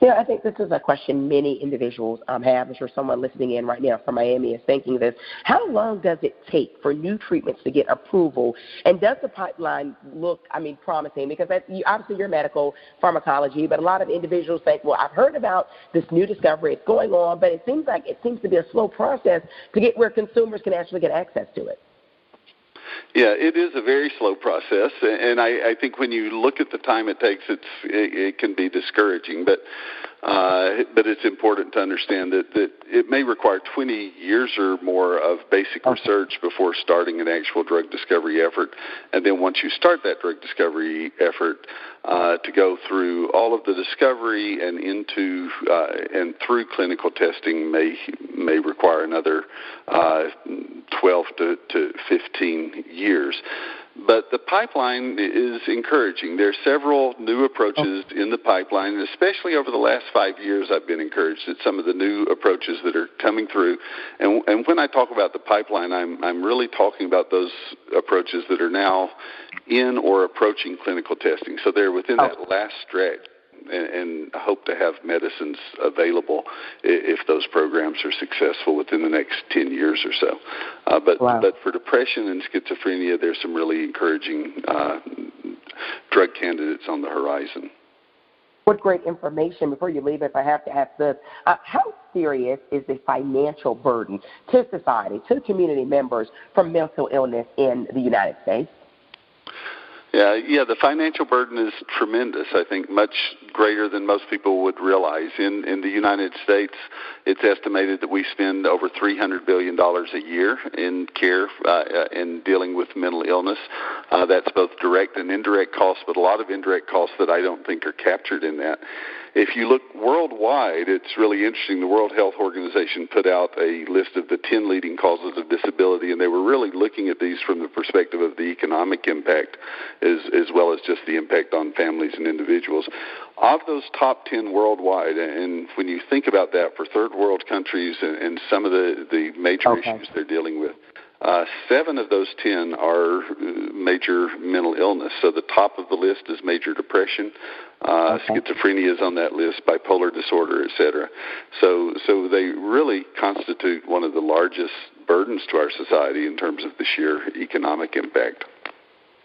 You know, I think this is a question many individuals um, have. I'm sure someone listening in right now from Miami is thinking this. How long does it take for new treatments to get approval? And does the pipeline look, I mean, promising? Because that, you, obviously you're medical pharmacology, but a lot of individuals think, well, I've heard about this new discovery. It's going on, but it seems like it seems to be a slow process to get where consumers can actually get access to it. Yeah, it is a very slow process, and I, I think when you look at the time it takes, it's it, it can be discouraging. But Uh, but it's important to understand that, that it may require 20 years or more of basic research before starting an actual drug discovery effort. And then once you start that drug discovery effort, uh, to go through all of the discovery and into uh, and through clinical testing may may require another uh, 12 to, to 15 years. But the pipeline is encouraging. There are several new approaches oh. in the pipeline, and especially over the last five years, I've been encouraged at some of the new approaches that are coming through. And, and when I talk about the pipeline, I'm, I'm really talking about those approaches that are now in or approaching clinical testing. So they're within oh. that last stretch and, and hope to have medicines available if those programs are successful within the next 10 years or so. Uh, but, wow. but for depression and schizophrenia, there's some really encouraging uh, drug candidates on the horizon. What great information. Before you leave, if I have to ask this, uh, how serious is the financial burden to society, to community members from mental illness in the United States? Yeah, yeah, the financial burden is tremendous. I think much greater than most people would realize. In in the United States, it's estimated that we spend over 300 billion dollars a year in care uh, uh, in dealing with mental illness. Uh, that's both direct and indirect costs, but a lot of indirect costs that I don't think are captured in that. If you look worldwide, it's really interesting. The World Health Organization put out a list of the 10 leading causes of disability, and they were really looking at these from the perspective of the economic impact as, as well as just the impact on families and individuals. Of those top 10 worldwide, and when you think about that for third world countries and, and some of the, the major okay. issues they're dealing with, uh, seven of those ten are uh, major mental illness. So the top of the list is major depression. Uh, okay. Schizophrenia is on that list, bipolar disorder, etc. So, so they really constitute one of the largest burdens to our society in terms of the sheer economic impact.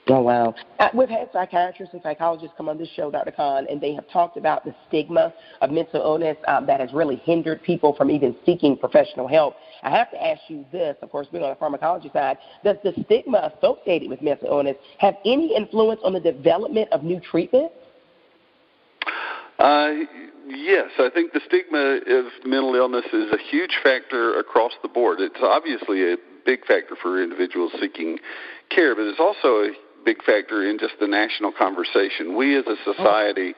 Oh, wow. Uh, we've had psychiatrists and psychologists come on this show, Dr. Conn, and they have talked about the stigma of mental illness um, that has really hindered people from even seeking professional help. I have to ask you this, of course, being on the pharmacology side, does the stigma associated with mental illness have any influence on the development of new treatments? Uh, yes, I think the stigma of mental illness is a huge factor across the board. It's obviously a big factor for individuals seeking care, but it's also a big factor in just the national conversation. We as a society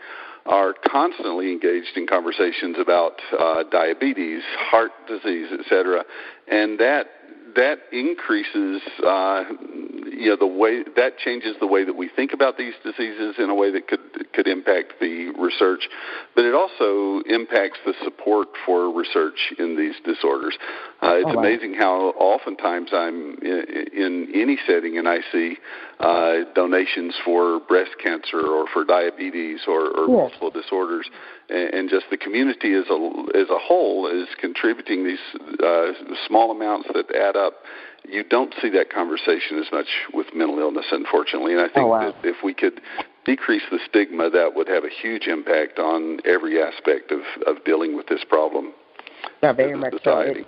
are constantly engaged in conversations about uh, diabetes, heart disease, etc., and that that increases, uh, you know, the way that changes the way that we think about these diseases in a way that could could impact the research, but it also impacts the support for research in these disorders. Uh, it's oh, wow. amazing how oftentimes I'm in, in any setting and I see uh, donations for breast cancer or for diabetes or, or yes. multiple disorders, and, and just the community as a as a whole is contributing these uh, small amounts that add up. You don't see that conversation as much with mental illness, unfortunately. And I think oh, wow. that if we could decrease the stigma, that would have a huge impact on every aspect of, of dealing with this problem. Yeah, very much society. so. It,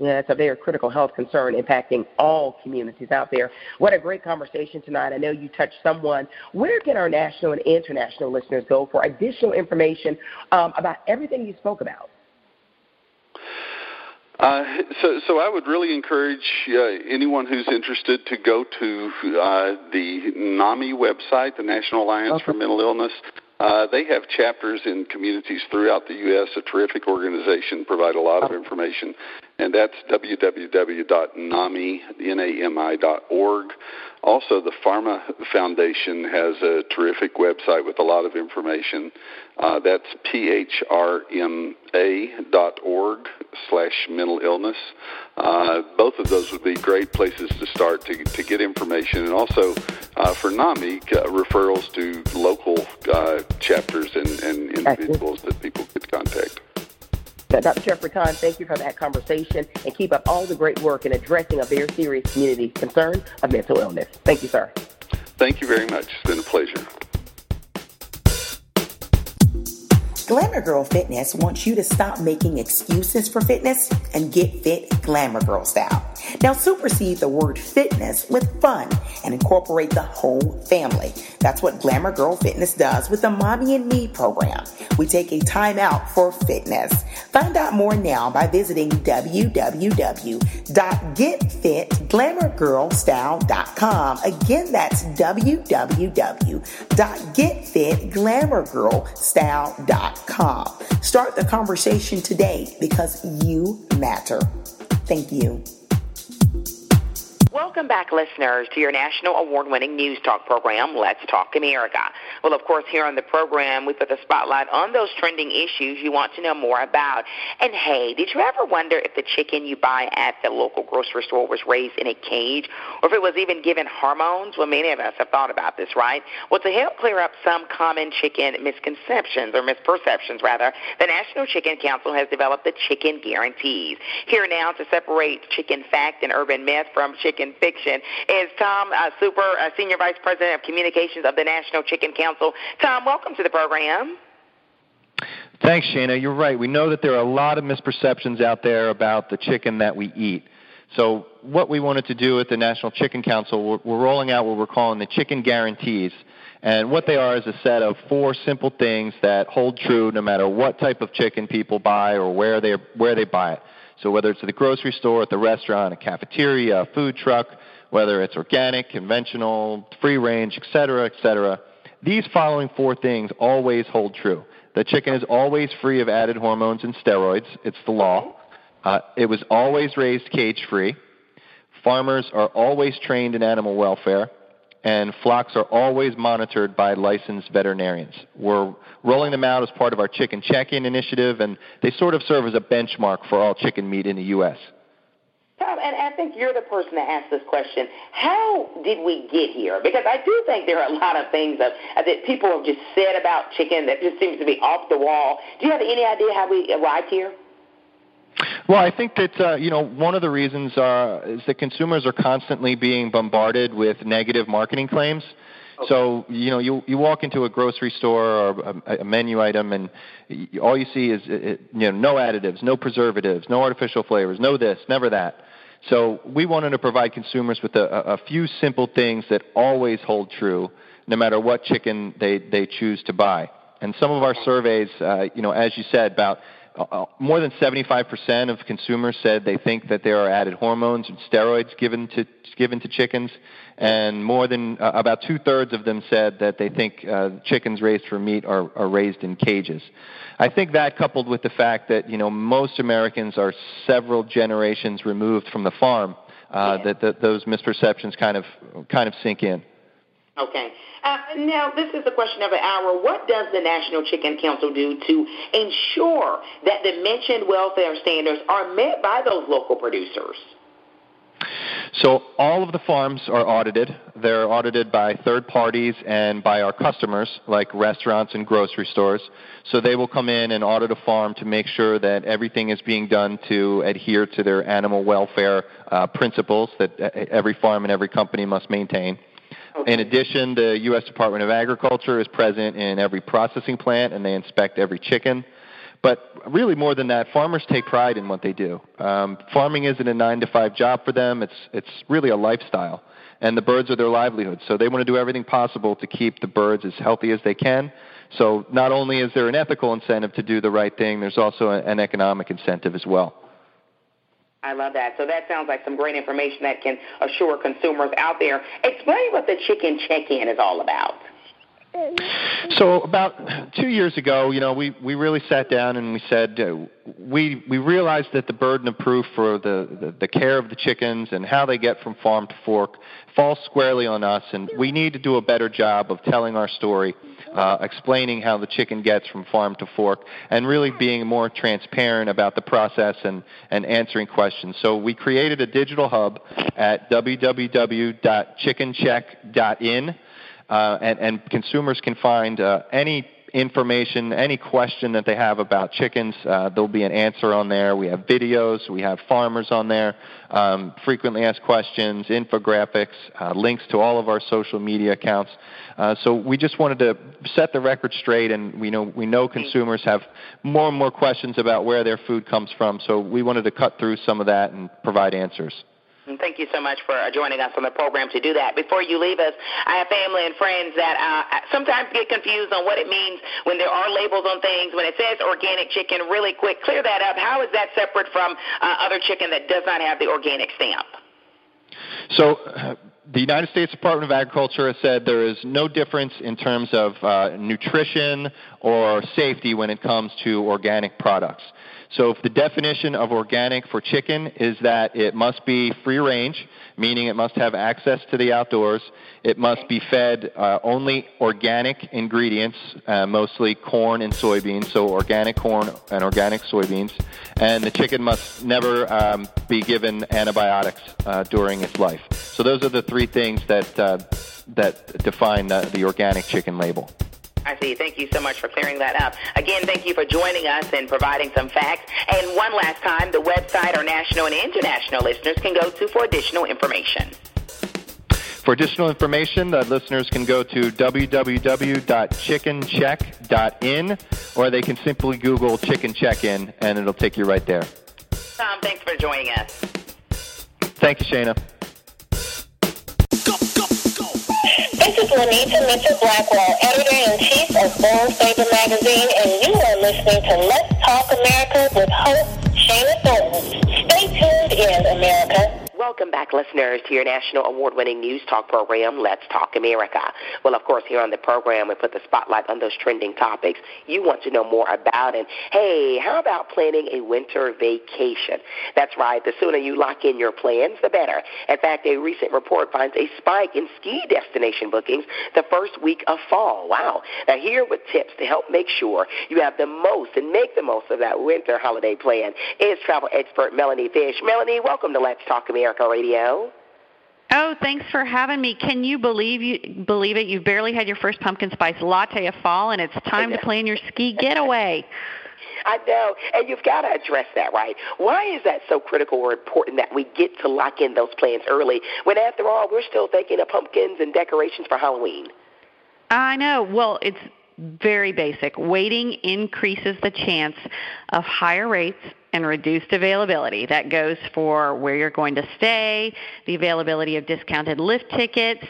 yeah, it's a very critical health concern impacting all communities out there. What a great conversation tonight. I know you touched someone. Where can our national and international listeners go for additional information um, about everything you spoke about? Uh, so, so I would really encourage uh, anyone who's interested to go to uh, the NAMI website, the National Alliance okay. for Mental Illness. Uh, they have chapters in communities throughout the U.S. A terrific organization, provide a lot of information, and that's www.nami.org. Also, the PhRMA Foundation has a terrific website with a lot of information. Uh, that's phrma.org slash mental illness. Uh, both of those would be great places to start to, to get information. And also, uh, for NAMI, uh, referrals to local uh, chapters and, and individuals that people could contact. Dr. Jeffrey Conn, thank you for that conversation and keep up all the great work in addressing a very serious community concern of mental illness. Thank you, sir. Thank you very much. It's been a pleasure. Glamour Girl Fitness wants you to stop making excuses for fitness and get fit Glamour Girl style. Now supersede the word fitness with fun and incorporate the whole family. That's what Glamour Girl Fitness does with the Mommy and Me program. We take a time out for fitness. Find out more now by visiting www.getfitglamourgirlstyle.com. Again, that's www.getfitglamourgirlstyle.com. Start the conversation today because you matter. Thank you. Welcome back, listeners, to your national award winning news talk program, Let's Talk America. Well, of course, here on the program, we put the spotlight on those trending issues you want to know more about. And hey, did you ever wonder if the chicken you buy at the local grocery store was raised in a cage or if it was even given hormones? Well, many of us have thought about this, right? Well, to help clear up some common chicken misconceptions or misperceptions, rather, the National Chicken Council has developed the Chicken Guarantees. Here now to separate chicken fact and urban myth from chicken fiction is Tom uh, Super, uh, Senior Vice President of Communications of the National Chicken Council. Tom, welcome to the program. Thanks, Shana. You're right. We know that there are a lot of misperceptions out there about the chicken that we eat. So, what we wanted to do at the National Chicken Council, we're, we're rolling out what we're calling the Chicken Guarantees. And what they are is a set of four simple things that hold true no matter what type of chicken people buy or where they where they buy it. So whether it's at the grocery store, at the restaurant, a cafeteria, a food truck, whether it's organic, conventional, free range, et cetera, et cetera, these following four things always hold true. The chicken is always free of added hormones and steroids. It's the law. Uh, it was always raised cage free. Farmers are always trained in animal welfare and flocks are always monitored by licensed veterinarians. We're rolling them out as part of our chicken check-in initiative, and they sort of serve as a benchmark for all chicken meat in the U.S. Tom, and I think you're the person to ask this question. How did we get here? Because I do think there are a lot of things that, uh, that people have just said about chicken that just seems to be off the wall. Do you have any idea how we arrived here? Well, I think that uh, you know one of the reasons uh, is that consumers are constantly being bombarded with negative marketing claims. Okay. So you know you you walk into a grocery store or a, a menu item and you, all you see is it, you know no additives, no preservatives, no artificial flavors, no this, never that. So we wanted to provide consumers with a, a few simple things that always hold true, no matter what chicken they they choose to buy. And some of our surveys, uh, you know, as you said, about more than 75% of consumers said they think that there are added hormones and steroids given to given to chickens, and more than uh, about two thirds of them said that they think uh, chickens raised for meat are, are raised in cages. I think that coupled with the fact that you know most Americans are several generations removed from the farm, uh, yeah. that, that those misperceptions kind of kind of sink in. Okay. Uh, now, this is the question of an hour. What does the National Chicken Council do to ensure that the mentioned welfare standards are met by those local producers? So all of the farms are audited. They're audited by third parties and by our customers, like restaurants and grocery stores. So they will come in and audit a farm to make sure that everything is being done to adhere to their animal welfare uh, principles that uh, every farm and every company must maintain. Okay. In addition, the U.S. Department of Agriculture is present in every processing plant and they inspect every chicken. But really, more than that, farmers take pride in what they do. Um, farming isn't a nine to five job for them, it's, it's really a lifestyle. And the birds are their livelihood. So they want to do everything possible to keep the birds as healthy as they can. So not only is there an ethical incentive to do the right thing, there's also an economic incentive as well. I love that. So that sounds like some great information that can assure consumers out there. Explain what the chicken check-in is all about. So about two years ago, you know, we, we really sat down and we said uh, we we realized that the burden of proof for the, the, the care of the chickens and how they get from farm to fork falls squarely on us, and we need to do a better job of telling our story, uh, explaining how the chicken gets from farm to fork, and really being more transparent about the process and, and answering questions. So we created a digital hub at www.chickencheck.in uh, and, and consumers can find uh, any information, any question that they have about chickens, uh, there'll be an answer on there. We have videos, we have farmers on there, um, frequently asked questions, infographics, uh, links to all of our social media accounts. Uh, so we just wanted to set the record straight, and we know we know consumers have more and more questions about where their food comes from. So we wanted to cut through some of that and provide answers. And thank you so much for joining us on the program to do that. Before you leave us, I have family and friends that uh, sometimes get confused on what it means when there are labels on things. When it says organic chicken, really quick, clear that up. How is that separate from uh, other chicken that does not have the organic stamp? So, uh, the United States Department of Agriculture has said there is no difference in terms of uh, nutrition or safety when it comes to organic products. So if the definition of organic for chicken is that it must be free range, meaning it must have access to the outdoors, it must be fed uh, only organic ingredients, uh, mostly corn and soybeans, so organic corn and organic soybeans, and the chicken must never um, be given antibiotics uh, during its life. So those are the three things that uh, that define the, the organic chicken label. I see. Thank you so much for clearing that up. Again, thank you for joining us and providing some facts. And one last time, the website our national and international listeners can go to for additional information. For additional information, the listeners can go to www.chickencheck.in or they can simply Google chicken check-in and it'll take you right there. Tom, thanks for joining us. Thank you, Shana. This is Lanita Mitchell Blackwell, editor-in-chief of Bold Favor Magazine, and you are listening to Let's Talk America with host Shana Thornton. Stay tuned in, America. Welcome back, listeners, to your national award-winning news talk program, Let's Talk America. Well, of course, here on the program, we put the spotlight on those trending topics you want to know more about. And hey, how about planning a winter vacation? That's right. The sooner you lock in your plans, the better. In fact, a recent report finds a spike in ski destination bookings the first week of fall. Wow. Now, here with tips to help make sure you have the most and make the most of that winter holiday plan is travel expert Melanie Fish. Melanie, welcome to Let's Talk America. America Radio. Oh, thanks for having me. Can you believe you believe it? You've barely had your first pumpkin spice latte of fall, and it's time to plan your ski getaway. I know, and you've got to address that, right? Why is that so critical or important that we get to lock in those plans early when, after all, we're still thinking of pumpkins and decorations for Halloween? I know. Well, it's very basic. Waiting increases the chance of higher rates and reduced availability. That goes for where you're going to stay, the availability of discounted lift tickets,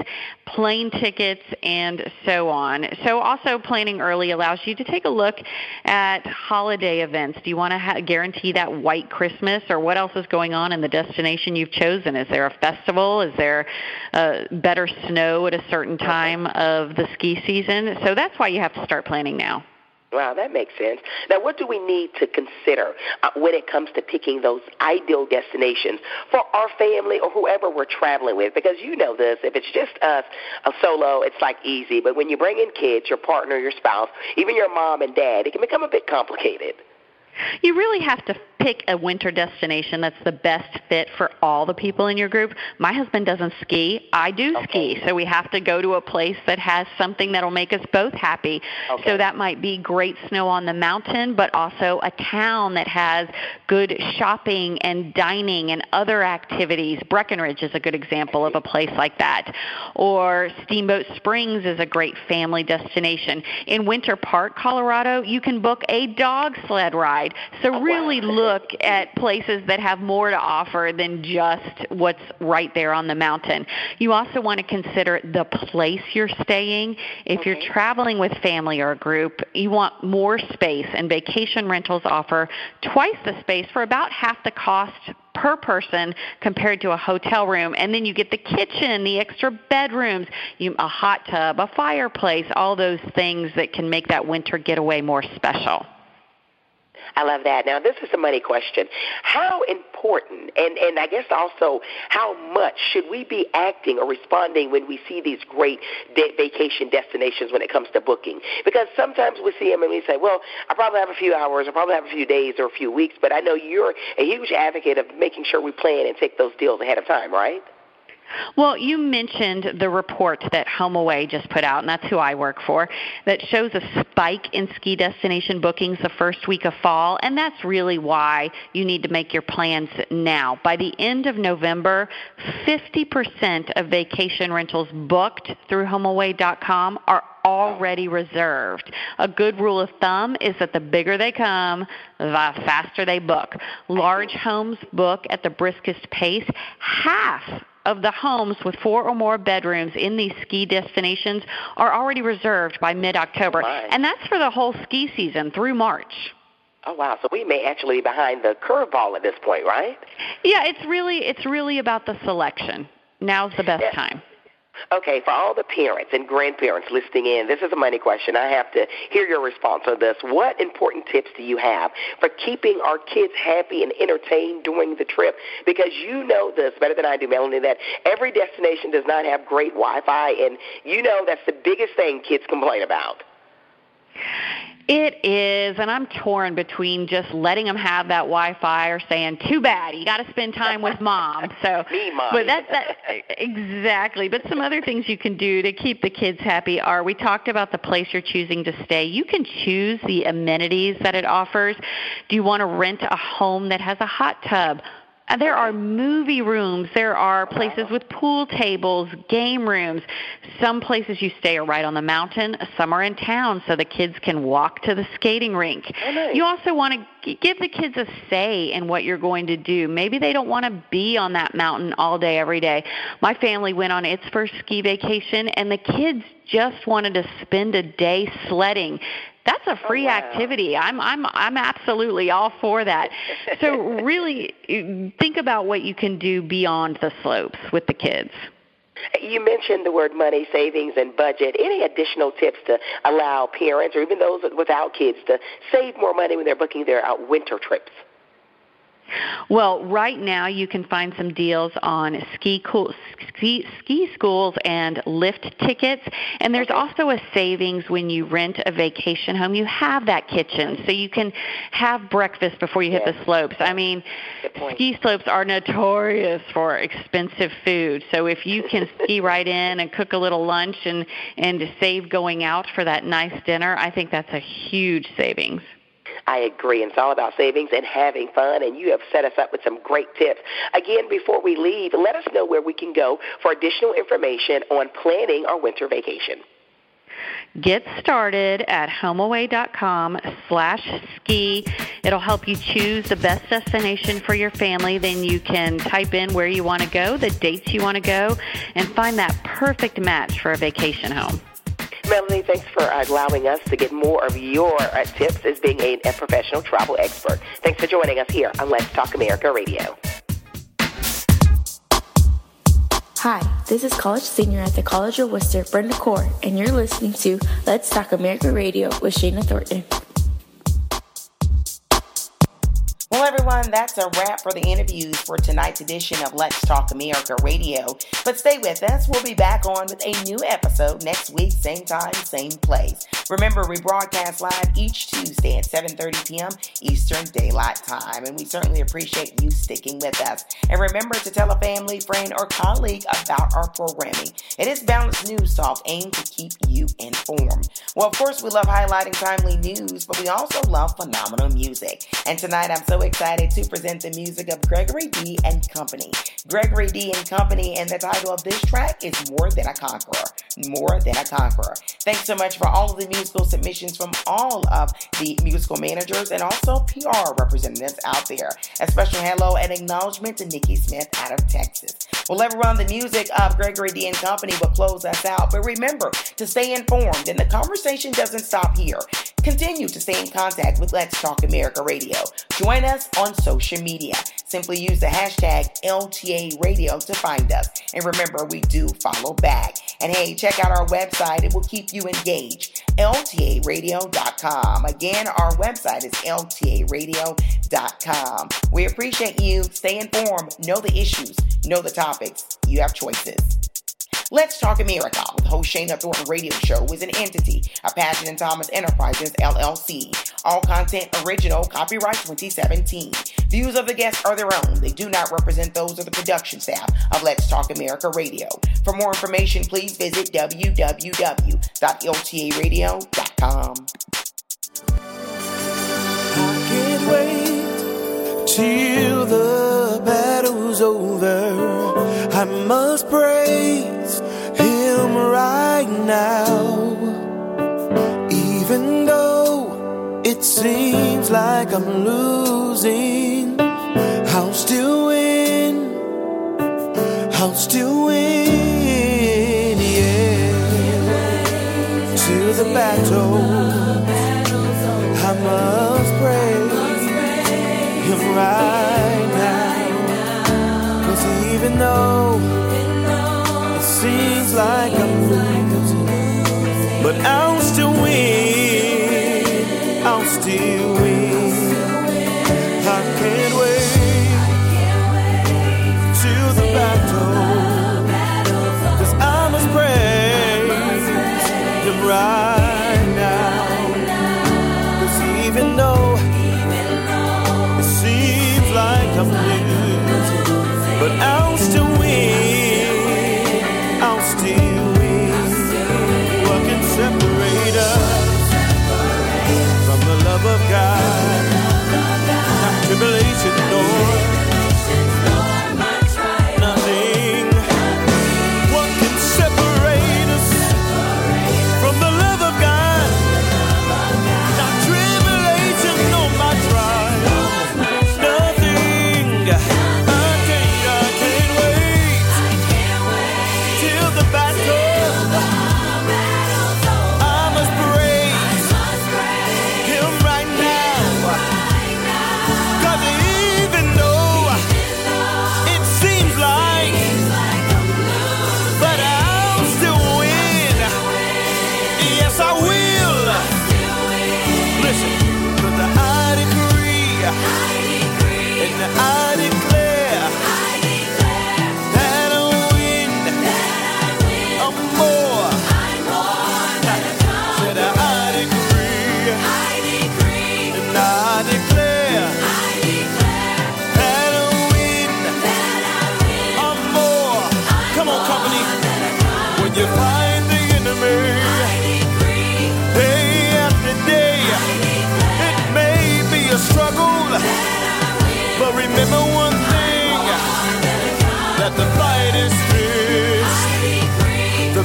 plane tickets, and so on. So, also planning early allows you to take a look at holiday events. Do you want to ha- guarantee that white Christmas, or what else is going on in the destination you've chosen? Is there a festival? Is there uh, better snow at a certain time of the ski season? So, that's why you have to start planning now. Wow, that makes sense. Now, what do we need to consider uh, when it comes to picking those ideal destinations for our family or whoever we're traveling with? Because you know this, if it's just us, a solo, it's like easy. But when you bring in kids, your partner, your spouse, even your mom and dad, it can become a bit complicated. You really have to pick a winter destination that's the best fit for all the people in your group. My husband doesn't ski. I do okay. ski. So we have to go to a place that has something that'll make us both happy. Okay. So that might be great snow on the mountain, but also a town that has good shopping and dining and other activities. Breckenridge is a good example of a place like that. Or Steamboat Springs is a great family destination. In Winter Park, Colorado, you can book a dog sled ride. So oh, really look look at places that have more to offer than just what's right there on the mountain. You also want to consider the place you're staying. If okay. you're traveling with family or a group, you want more space, and vacation rentals offer twice the space for about half the cost per person compared to a hotel room. And then you get the kitchen, the extra bedrooms, you, a hot tub, a fireplace, all those things that can make that winter getaway more special. I love that. Now, this is a money question. How important, and, and I guess also how much should we be acting or responding when we see these great de- vacation destinations when it comes to booking? Because sometimes we see them and we say, well, I probably have a few hours, I probably have a few days or a few weeks, but I know you're a huge advocate of making sure we plan and take those deals ahead of time, right? Well, you mentioned the report that HomeAway just put out, and that's who I work for, that shows a spike in ski destination bookings the first week of fall, and that's really why you need to make your plans now. By the end of November, 50% of vacation rentals booked through HomeAway.com are already reserved. A good rule of thumb is that the bigger they come, the faster they book. Large homes book at the briskest pace. Half of the homes with four or more bedrooms in these ski destinations are already reserved by mid-October. Oh, and that's for the whole ski season through March. Oh wow! So we may actually be behind the curveball at this point, right? Yeah, it's really it's really about the selection. Now's the best Yeah. time. Okay, for all the parents and grandparents listening in, this is a money question. I have to hear your response on this. What important tips do you have for keeping our kids happy and entertained during the trip? Because you know this better than I do, Melanie, that every destination does not have great Wi Fi, and you know that's the biggest thing kids complain about. It is, and I'm torn between just letting them have that Wi-Fi or saying, "Too bad, you got to spend time with mom." So, Me, Mom. but that's that exactly. But some other things you can do to keep the kids happy are we talked about the place you're choosing to stay. You can choose the amenities that it offers. Do you want to rent a home that has a hot tub? Uh, There are movie rooms. There are places with pool tables, game rooms. Some places you stay are right on the mountain. Some are in town, so the kids can walk to the skating rink. You also want to give the kids a say in what you're going to do. Maybe they don't want to be on that mountain all day, every day. My family went on its first ski vacation, and the kids just wanted to spend a day sledding. That's a free activity. I'm I'm I'm absolutely all for that. So really think about what you can do beyond the slopes with the kids. You mentioned the word money, savings, and budget. Any additional tips to allow parents or even those without kids to save more money when they're booking their uh, winter trips? Well, right now you can find some deals on ski cool, ski, ski schools and lift tickets, and there's also a savings when you rent a vacation home. You have that kitchen, so you can have breakfast before you hit the slopes. I mean, ski slopes are notorious for expensive food, so if you can ski right in and cook a little lunch and and save going out for that nice dinner, I think that's a huge savings. I agree. It's all about savings and having fun. And you have set us up with some great tips. Again, before we leave, let us know where we can go for additional information on planning our winter vacation. Get started at homeaway.com slash ski. It'll help you choose the best destination for your family. Then you can type in where you want to go, the dates you want to go, and find that perfect match for a vacation home. Melanie, thanks for allowing us to get more of your uh, tips as being a, a professional travel expert. Thanks for joining us here on Let's Talk America Radio. Hi, this is college senior at the College of Wooster, Brenda Core, and you're listening to Let's Talk America Radio with Shana Thornton. Well, everyone, that's a wrap for the interviews for tonight's edition of Let's Talk America Radio. But stay with us. We'll be back on with a new episode next week, same time, same place. Remember, we broadcast live each Tuesday at 7.30 p.m. Eastern Daylight Time, and we certainly appreciate you sticking with us. And remember to tell a family, friend, or colleague about our programming. It is Balanced News Talk aimed to keep you informed. Well, of course, we love highlighting timely news, but we also love phenomenal music. And tonight, I'm so excited to present the music of Gregory D. and Company. Gregory D. and Company, and the title of this track is More Than a Conqueror. More Than a Conqueror. Thanks so much for all of the musical submissions from all of the musical managers and also PR representatives out there. A special hello and acknowledgement to Nikki Smith out of Texas. We'll Well, everyone, the music of Gregory D. and Company will close us out. But remember to stay informed, and the conversation doesn't stop here. Continue to stay in contact with Let's Talk America Radio. Join us on social media. Simply use the hashtag LTA Radio to find us. And remember, we do follow back. And hey, check out our website. It will keep you engaged. LTARadio.com. Again, our website is LTARadio.com. We appreciate you. Stay informed. Know the issues. Know the topics. You have choices. Let's Talk America with host Shana Thornton Radio Show is an entity of Patchen and Thomas Enterprises LLC. All content original, copyright 2017. Views of the guests are their own. They do not represent those of the production staff of Let's Talk America Radio. For more information, please visit www.ltaradio.com. can't wait till the battle's over. I must Him right now. Even though it seems like I'm losing, I'll still win. I'll still win, yeah. Till the battle, I must praise Him right now. Cause even though it seems like I'm but I'll still win. I'll still win. I can't wait till the battle. Cause I must praise Him right now. Even though it seems like I'm losing, but I'll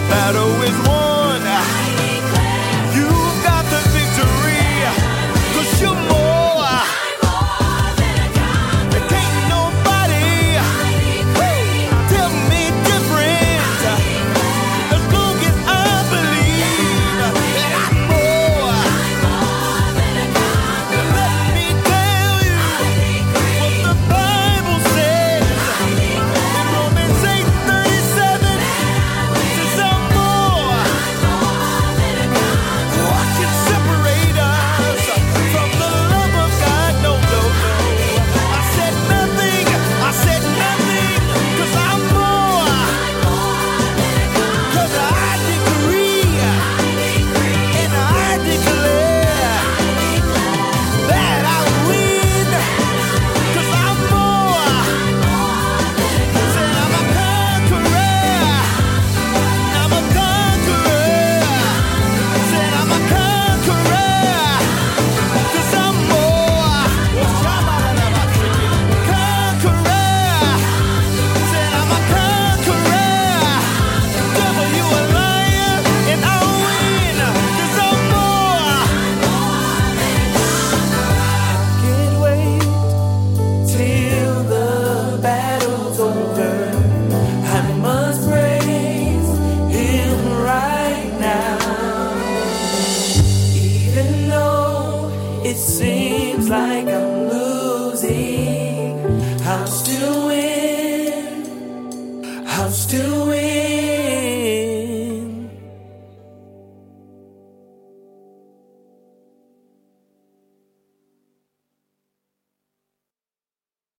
battle is